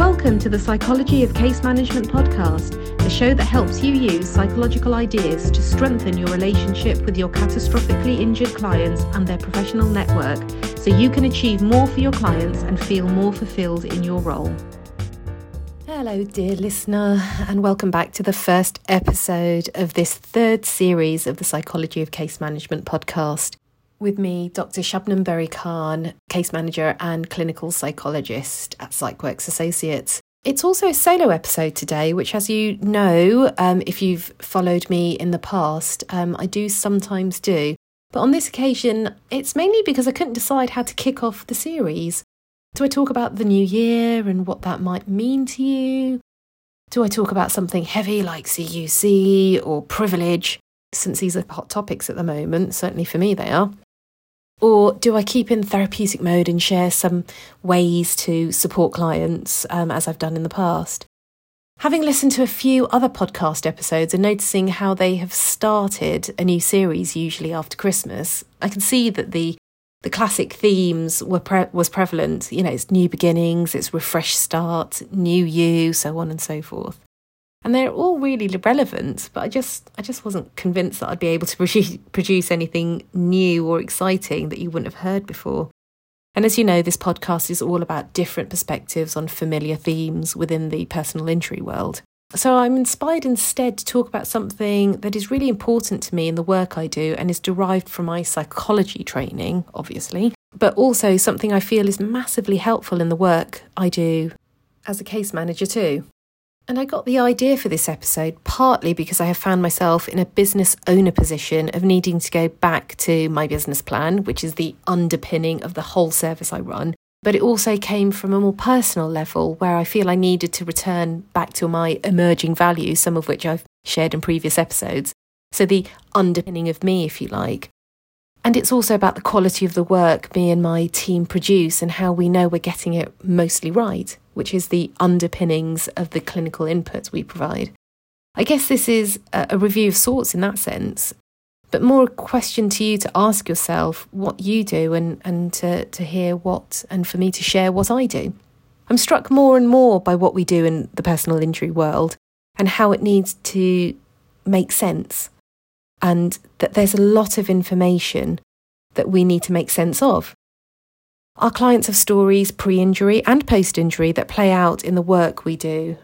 Welcome to the Psychology of Case Management podcast, the show that helps you use psychological ideas to strengthen your relationship with your catastrophically injured clients and their professional network so you can achieve more for your clients and feel more fulfilled in your role. Hello, dear listener, and welcome back to the first episode of this third series of the Psychology of Case Management podcast. With me, Dr. Shabnam Berry Khan, case manager and clinical psychologist at PsychWorks Associates. It's also a solo episode today, which, as you know, um, if you've followed me in the past, um, I do sometimes do. But on this occasion, it's mainly because I couldn't decide how to kick off the series. Do I talk about the new year and what that might mean to you? Do I talk about something heavy like CUC or privilege, since these are hot topics at the moment? Certainly for me, they are. Or do I keep in therapeutic mode and share some ways to support clients um, as I've done in the past? Having listened to a few other podcast episodes and noticing how they have started a new series usually after Christmas, I can see that the the classic themes were pre- was prevalent. You know, it's new beginnings, it's refresh start, new you, so on and so forth and they're all really relevant but i just i just wasn't convinced that i'd be able to produce, produce anything new or exciting that you wouldn't have heard before. And as you know this podcast is all about different perspectives on familiar themes within the personal injury world. So i'm inspired instead to talk about something that is really important to me in the work i do and is derived from my psychology training obviously but also something i feel is massively helpful in the work i do as a case manager too and I got the idea for this episode partly because I have found myself in a business owner position of needing to go back to my business plan, which is the underpinning of the whole service I run. But it also came from a more personal level where I feel I needed to return back to my emerging values, some of which I've shared in previous episodes. So the underpinning of me, if you like. And it's also about the quality of the work me and my team produce and how we know we're getting it mostly right which is the underpinnings of the clinical inputs we provide. I guess this is a review of sorts in that sense, but more a question to you to ask yourself what you do and, and to, to hear what, and for me to share what I do. I'm struck more and more by what we do in the personal injury world and how it needs to make sense, and that there's a lot of information that we need to make sense of. Our clients have stories pre injury and post injury that play out in the work we do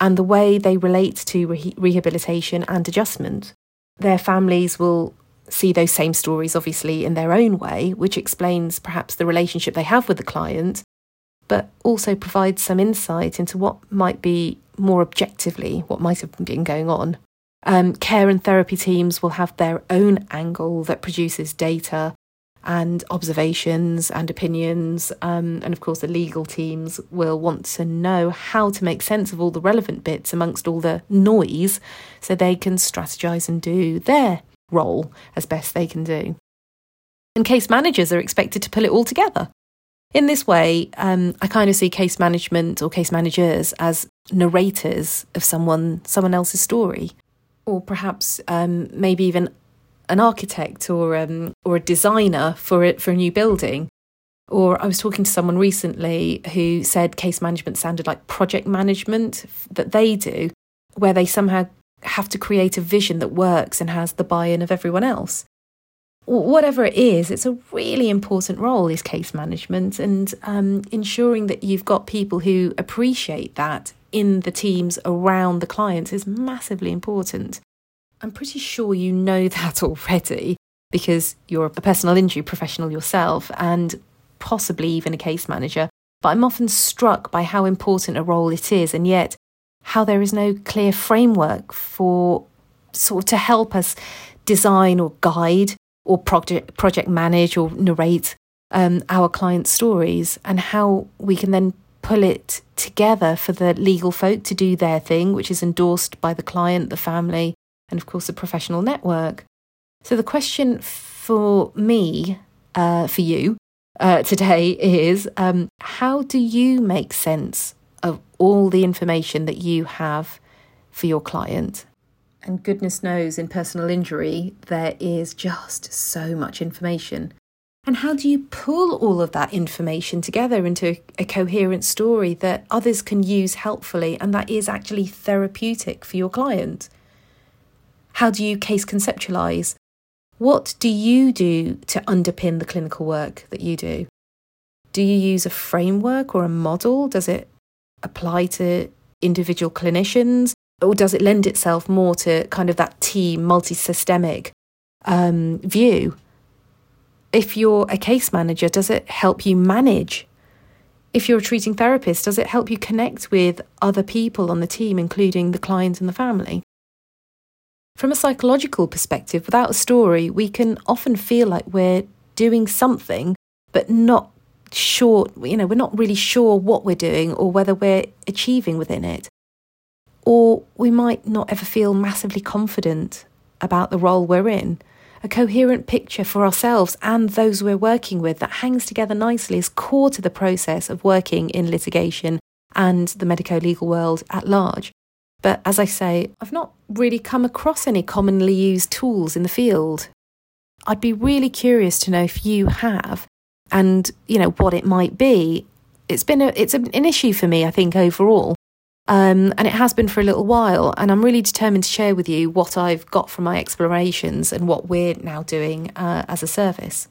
and the way they relate to re- rehabilitation and adjustment. Their families will see those same stories, obviously, in their own way, which explains perhaps the relationship they have with the client, but also provides some insight into what might be more objectively what might have been going on. Um, care and therapy teams will have their own angle that produces data and observations and opinions. Um, and of course, the legal teams will want to know how to make sense of all the relevant bits amongst all the noise so they can strategize and do their role as best they can do. And case managers are expected to pull it all together. In this way, um, I kind of see case management or case managers as narrators of someone someone else's story, or perhaps um, maybe even an architect or um, or a designer for it for a new building. Or I was talking to someone recently who said case management sounded like project management that they do, where they somehow have to create a vision that works and has the buy in of everyone else. Whatever it is, it's a really important role, is case management, and um, ensuring that you've got people who appreciate that in the teams around the clients is massively important. I'm pretty sure you know that already because you're a personal injury professional yourself and possibly even a case manager. But I'm often struck by how important a role it is, and yet how there is no clear framework for sort of to help us design or guide or project project manage or narrate um, our clients' stories, and how we can then pull it together for the legal folk to do their thing, which is endorsed by the client, the family, and of course a professional network. So the question for me, uh, for you uh, today is um, how do you make sense of all the information that you have for your client? And goodness knows, in personal injury, there is just so much information. And how do you pull all of that information together into a coherent story that others can use helpfully and that is actually therapeutic for your client? How do you case conceptualize? What do you do to underpin the clinical work that you do? Do you use a framework or a model? Does it apply to individual clinicians? Or does it lend itself more to kind of that team, multi systemic um, view? If you're a case manager, does it help you manage? If you're a treating therapist, does it help you connect with other people on the team, including the client and the family? From a psychological perspective, without a story, we can often feel like we're doing something, but not sure, you know, we're not really sure what we're doing or whether we're achieving within it. Or we might not ever feel massively confident about the role we're in a coherent picture for ourselves and those we're working with that hangs together nicely is core to the process of working in litigation and the medico legal world at large. But as I say, I've not really come across any commonly used tools in the field. I'd be really curious to know if you have and, you know, what it might be. It's been a, it's an issue for me, I think, overall. Um, and it has been for a little while. And I'm really determined to share with you what I've got from my explorations and what we're now doing uh, as a service.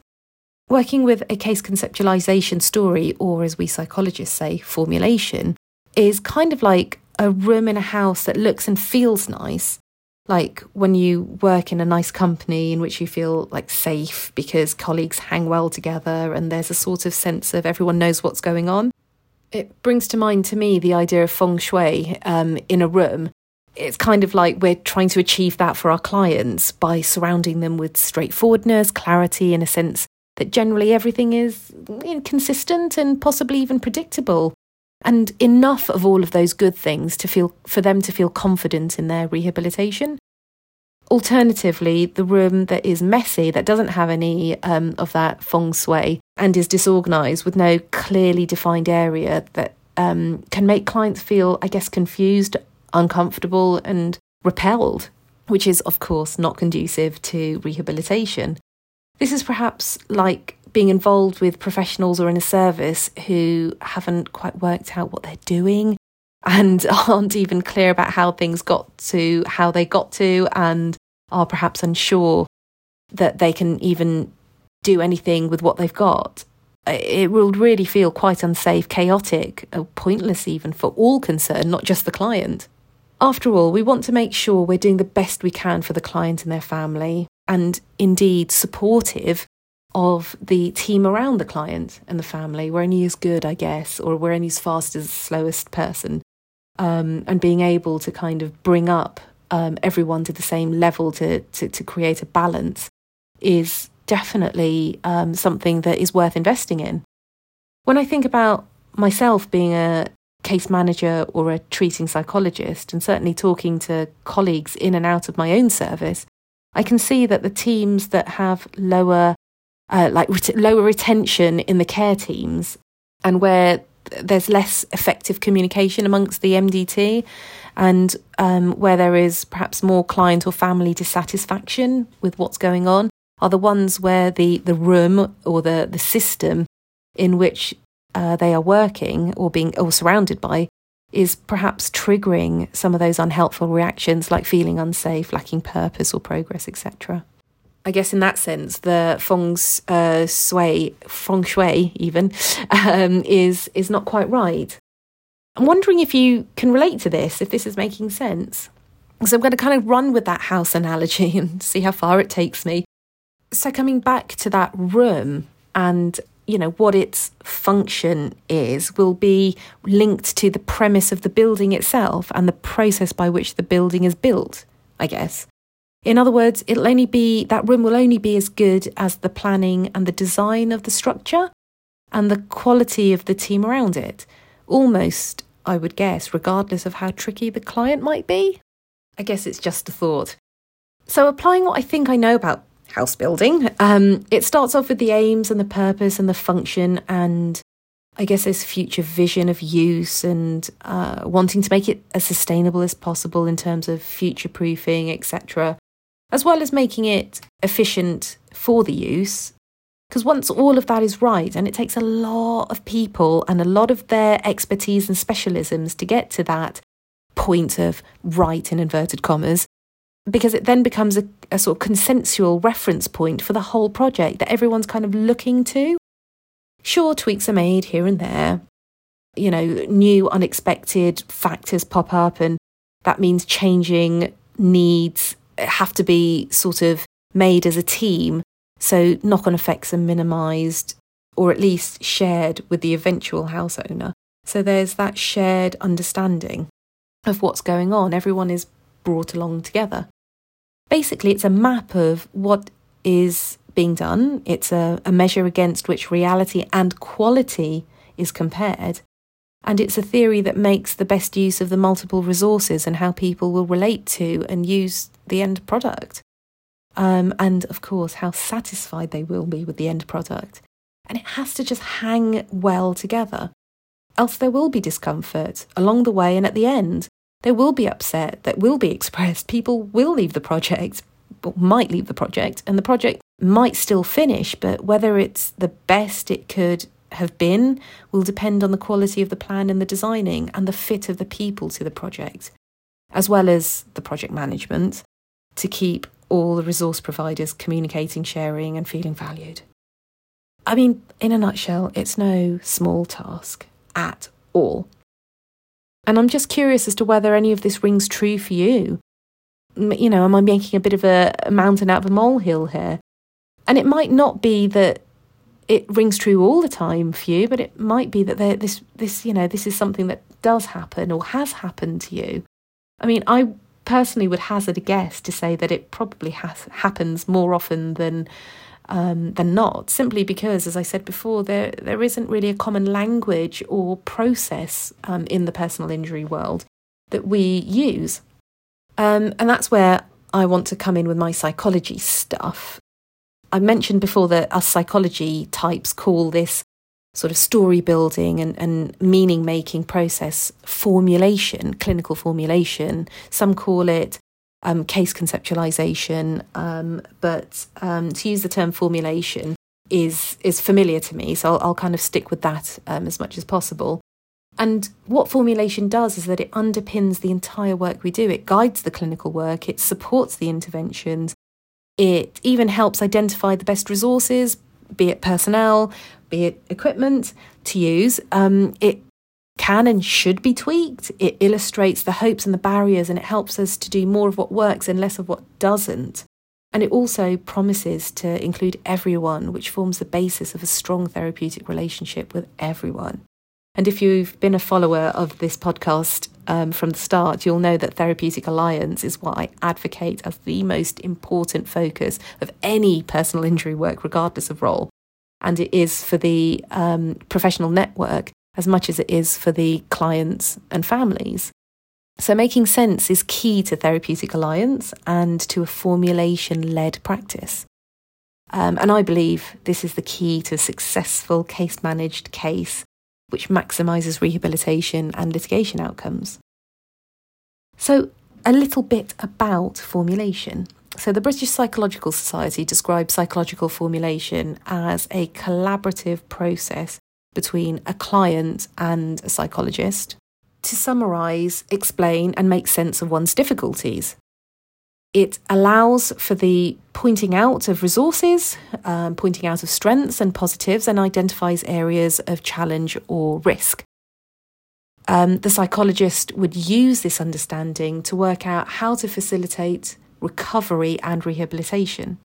Working with a case conceptualization story, or as we psychologists say, formulation, is kind of like a room in a house that looks and feels nice. Like when you work in a nice company in which you feel like safe because colleagues hang well together and there's a sort of sense of everyone knows what's going on. It brings to mind to me the idea of feng shui um, in a room. It's kind of like we're trying to achieve that for our clients by surrounding them with straightforwardness, clarity, and a sense that generally everything is consistent and possibly even predictable. And enough of all of those good things to feel for them to feel confident in their rehabilitation. Alternatively, the room that is messy, that doesn't have any um, of that feng shui and is disorganized with no clearly defined area that um, can make clients feel, I guess, confused, uncomfortable, and repelled, which is, of course, not conducive to rehabilitation. This is perhaps like being involved with professionals or in a service who haven't quite worked out what they're doing and aren't even clear about how things got to how they got to and are perhaps unsure that they can even do anything with what they've got. It will really feel quite unsafe, chaotic, uh, pointless even for all concerned, not just the client. After all, we want to make sure we're doing the best we can for the client and their family, and indeed supportive of the team around the client and the family. We're only as good, I guess, or we're only as fast as the slowest person. Um, and being able to kind of bring up um, everyone to the same level to, to, to create a balance is definitely um, something that is worth investing in. When I think about myself being a case manager or a treating psychologist, and certainly talking to colleagues in and out of my own service, I can see that the teams that have lower, uh, like ret- lower retention in the care teams, and where there's less effective communication amongst the MDT, and um, where there is perhaps more client or family dissatisfaction with what's going on are the ones where the, the room or the, the system in which uh, they are working or being or surrounded by is perhaps triggering some of those unhelpful reactions like feeling unsafe, lacking purpose or progress, etc. I guess in that sense, the feng uh, shui, feng shui even, um, is is not quite right. I'm wondering if you can relate to this, if this is making sense. So I'm going to kind of run with that house analogy and see how far it takes me. So coming back to that room and you know what its function is will be linked to the premise of the building itself and the process by which the building is built, I guess. In other words, it'll only be that room will only be as good as the planning and the design of the structure and the quality of the team around it. Almost, I would guess, regardless of how tricky the client might be. I guess it's just a thought. So, applying what I think I know about house building, um, it starts off with the aims and the purpose and the function, and I guess there's future vision of use and uh, wanting to make it as sustainable as possible in terms of future proofing, etc as well as making it efficient for the use, Because once all of that is right, and it takes a lot of people and a lot of their expertise and specialisms to get to that point of right in inverted commas, because it then becomes a, a sort of consensual reference point for the whole project that everyone's kind of looking to. Sure, tweaks are made here and there. You know, new unexpected factors pop up, and that means changing needs have to be sort of made as a team so knock on effects are minimised or at least shared with the eventual house owner. So there's that shared understanding of what's going on. Everyone is brought along together. Basically, it's a map of what is being done, it's a, a measure against which reality and quality is compared. And it's a theory that makes the best use of the multiple resources and how people will relate to and use the end product um, and of course, how satisfied they will be with the end product. And it has to just hang well together. Else, there will be discomfort along the way and at the end. There will be upset that will be expressed. People will leave the project, or might leave the project, and the project might still finish, but whether it's the best it could have been will depend on the quality of the plan and the designing and the fit of the people to the project, as well as the project management to keep all the resource providers communicating, sharing, and feeling valued. I mean, in a nutshell, it's no small task at all. And I'm just curious as to whether any of this rings true for you. You know, am I making a bit of a, mountain out of a molehill here? And it might not be that it rings true all the time for you, but it might be that this, this, you know, this is something that does happen or has happened to you. I mean, I personally would hazard a guess to say that it probably has, happens more often than um, than not, simply because, as I said before, there there isn't really a common language or process um, in the personal injury world that we use, um, and that's where I want to come in with my psychology stuff. I mentioned before that us psychology types call this sort of story building and, and meaning making process formulation, clinical formulation. Some call it um, case conceptualization, um, but um, to use the term formulation is is familiar to me, so I'll, I'll kind of stick with that um, as much as possible. And what formulation does is that it underpins the entire work we do. It guides the clinical work, it supports the interventions, it even helps identify the best resources, be it personnel, be it equipment to use. Um, it can and should be tweaked. It illustrates the hopes and the barriers, and it helps us to do more of what works and less of what doesn't. And it also promises to include everyone, which forms the basis of a strong therapeutic relationship with everyone. And if you've been a follower of this podcast um, from the start, you'll know that Therapeutic Alliance is what I advocate as the most important focus of any personal injury work, regardless of role. And it is for the um, professional network as much as it is for the clients and families. So, making sense is key to Therapeutic Alliance and to a formulation led practice. Um, and I believe this is the key to a successful case managed case which maximises rehabilitation and litigation outcomes. So, a little bit about formulation. So, the British Psychological Society describes psychological formulation as a collaborative process between a client and a psychologist to summarise, explain, and make sense of one's difficulties. It allows for the pointing out of resources, um, pointing out of strengths and positives, and identifies areas of challenge or risk. Um, the psychologist would use this understanding to work out how to facilitate recovery and rehabilitation.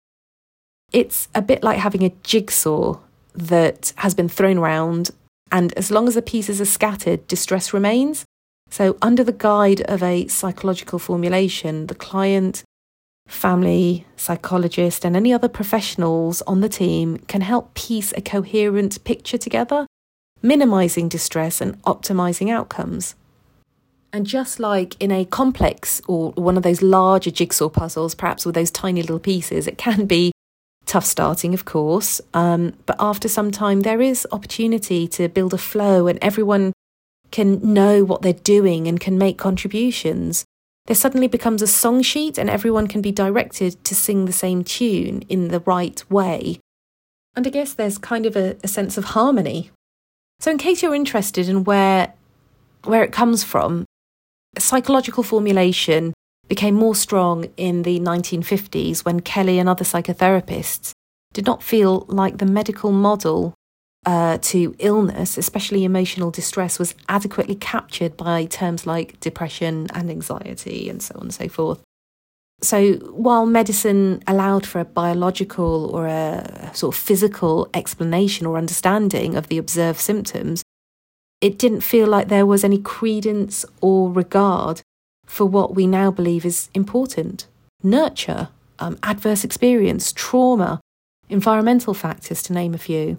It's a bit like having a jigsaw that has been thrown around, and as long as the pieces are scattered, distress remains. So, under the guide of a psychological formulation, the client family, psychologist, and any other professionals on the team can help piece a coherent picture together, minimizing distress and optimizing outcomes. And just like in a complex or one of those larger jigsaw puzzles, perhaps with those tiny little pieces, it can be tough starting, of course. Um, but after some time, there is opportunity to build a flow, and everyone can know what they're doing and can make contributions there suddenly becomes a song sheet and everyone can be directed to sing the same tune in the right way. And I guess there's kind of a, a sense of harmony. So, in case you're interested in where, where it comes from, psychological formulation became more strong in the 1950s when Kelly and other psychotherapists did not feel like the medical model uh, to illness, especially emotional distress, was adequately captured by terms like depression and anxiety and so on and so forth. So, while medicine allowed for a biological or a sort of physical explanation or understanding of the observed symptoms, it didn't feel like there was any credence or regard for what we now believe is important nurture, um, adverse experience, trauma, environmental factors, to name a few.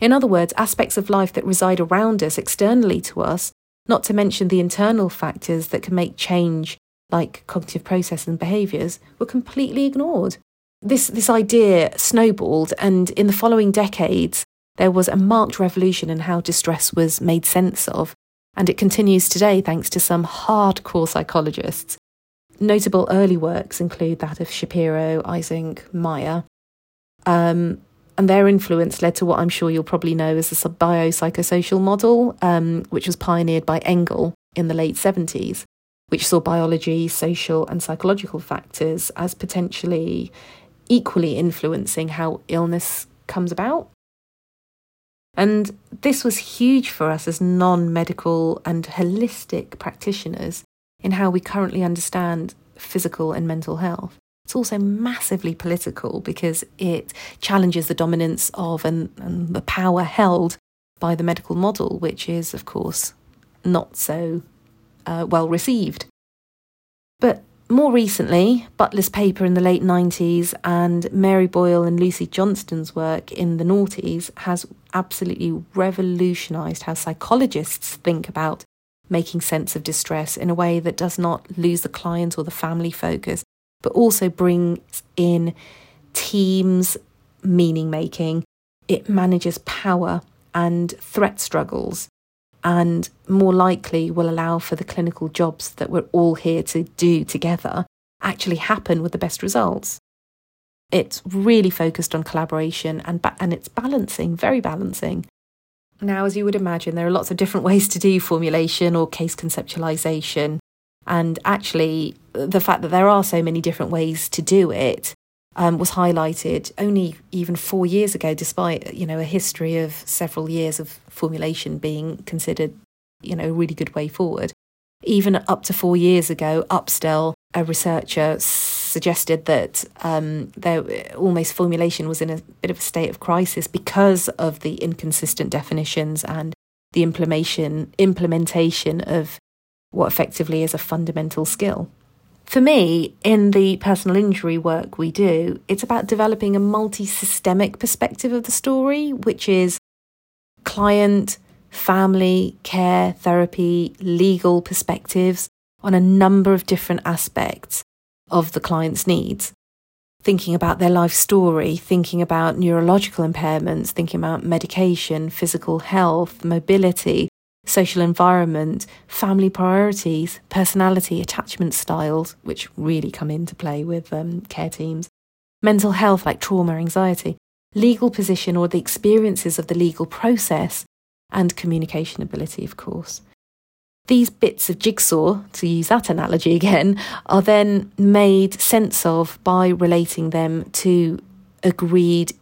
In other words, aspects of life that reside around us, externally to us, not to mention the internal factors that can make change, like cognitive process and behaviours, were completely ignored. This, this idea snowballed, and in the following decades, there was a marked revolution in how distress was made sense of, and it continues today thanks to some hardcore psychologists. Notable early works include that of Shapiro, Eysenck, Meyer. Um, and their influence led to what I'm sure you'll probably know as the biopsychosocial model, um, which was pioneered by Engel in the late 70s, which saw biology, social, and psychological factors as potentially equally influencing how illness comes about. And this was huge for us as non medical and holistic practitioners in how we currently understand physical and mental health. It's also massively political because it challenges the dominance of and, and the power held by the medical model, which is, of course, not so uh, well received. But more recently, Butler's paper in the late 90s and Mary Boyle and Lucy Johnstone's work in the noughties has absolutely revolutionised how psychologists think about making sense of distress in a way that does not lose the client or the family focus, but also brings in teams meaning making. It manages power and threat struggles, and more likely will allow for the clinical jobs that we're all here to do together actually happen with the best results. It's really focused on collaboration and ba- and it's balancing, very balancing. Now, as you would imagine, there are lots of different ways to do formulation or case conceptualization. And actually, the fact that there are so many different ways to do it um, was highlighted only even four years ago, despite you know a history of several years of formulation being considered you know a really good way forward. Even up to four years ago, Upstell, a researcher, suggested that um, there almost formulation was in a bit of a state of crisis because of the inconsistent definitions and the implementation implementation of what effectively is a fundamental skill. For me, in the personal injury work we do, it's about developing a multi systemic perspective of the story, which is client, family, care, therapy, legal perspectives on a number of different aspects of the client's needs. Thinking about their life story, thinking about neurological impairments, thinking about medication, physical health, mobility, social environment, family priorities, personality, attachment styles, which really come into play with um, care teams, mental health like trauma, anxiety, legal position or the experiences of the legal process, and communication ability, of course. These bits of jigsaw, to use that analogy again, are then made sense of by relating them to agreed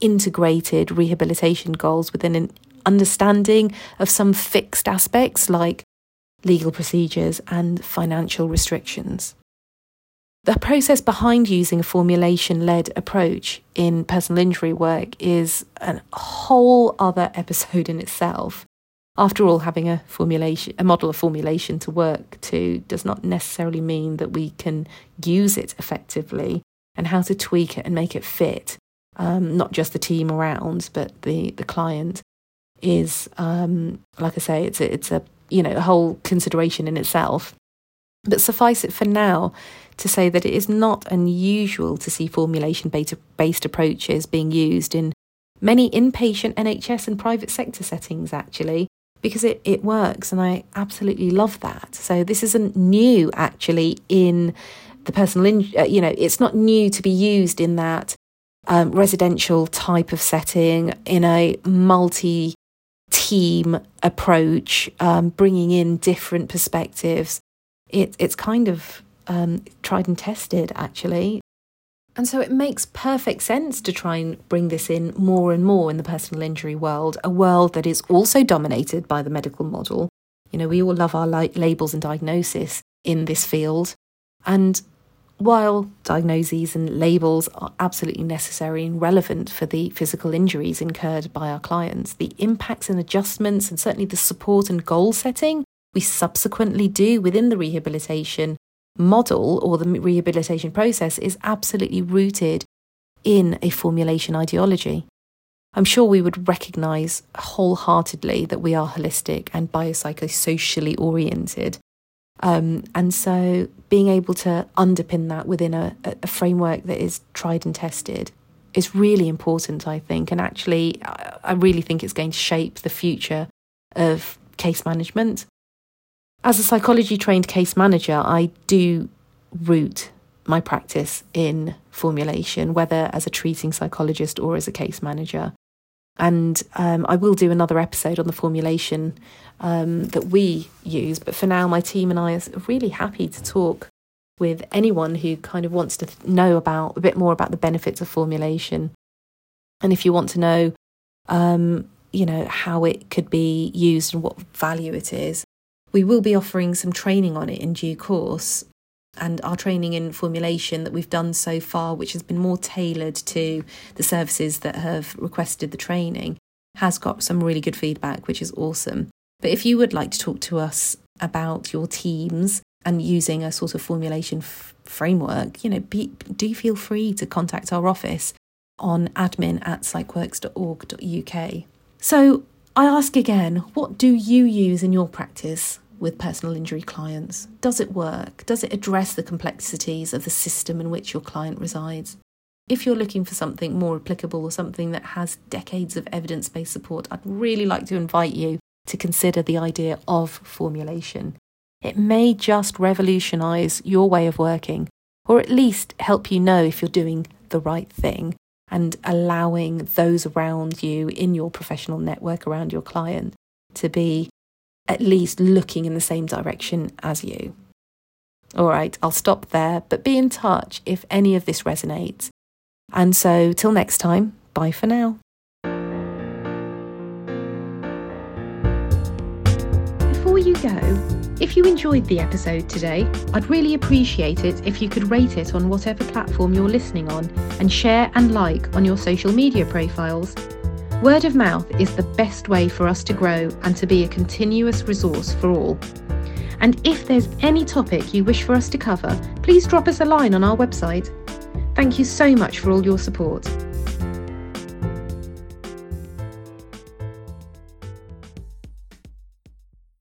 integrated rehabilitation goals within an understanding of some fixed aspects like legal procedures and financial restrictions. The process behind using a formulation led approach in personal injury work is a whole other episode in itself. After all, having a formulation, a model of formulation to work to does not necessarily mean that we can use it effectively and how to tweak it and make it fit, um, not just the team around, but the, the client is, um, like I say, it's a, it's a you know a whole consideration in itself. But suffice it for now to say that it is not unusual to see formulation based approaches being used in many inpatient NHS and private sector settings, actually, because it, it works and I absolutely love that. So this isn't new, actually, in the personal, in, uh, you know, it's not new to be used in that um, residential type of setting in a multi team approach, um, bringing in different perspectives. It, it's kind of um, tried and tested, actually. And so it makes perfect sense to try and bring this in more and more in the personal injury world, a world that is also dominated by the medical model. You know, we all love our li- labels and diagnosis in this field. And while diagnoses and labels are absolutely necessary and relevant for the physical injuries incurred by our clients, the impacts and adjustments, and certainly the support and goal setting we subsequently do within the rehabilitation model or the rehabilitation process is absolutely rooted in a formulation ideology. I'm sure we would recognize wholeheartedly that we are holistic and biopsychosocially oriented. Um, and so being able to underpin that within a, a framework that is tried and tested is really important, I think. And actually, I really think it's going to shape the future of case management. As a psychology trained case manager, I do root my practice in formulation, whether as a treating psychologist or as a case manager. And um, I will do another episode on the formulation um, that we use. But for now, my team and I are really happy to talk with anyone who kind of wants to know about a bit more about the benefits of formulation. And if you want to know, um, you know, how it could be used and what value it is, we will be offering some training on it in due course. And our training in formulation that we've done so far, which has been more tailored to the services that have requested the training, has got some really good feedback, which is awesome. But if you would like to talk to us about your teams and using a sort of formulation f- framework, you know, be, do feel free to contact our office on admin at psychworks.org.uk. So I ask again, what do you use in your practice with personal injury clients? Does it work? Does it address the complexities of the system in which your client resides? If you're looking for something more applicable or something that has decades of evidence based support, I'd really like to invite you to consider the idea of formulation. It may just revolutionize your way of working, or at least help you know if you're doing the right thing and allowing those around you in your professional network around your client to be at least looking in the same direction as you. All right, I'll stop there, but be in touch if any of this resonates. And so, till next time, bye for now. Before you go, if you enjoyed the episode today, I'd really appreciate it if you could rate it on whatever platform you're listening on and share and like on your social media profiles. Word of mouth is the best way for us to grow and to be a continuous resource for all. And if there's any topic you wish for us to cover, please drop us a line on our website. Thank you so much for all your support.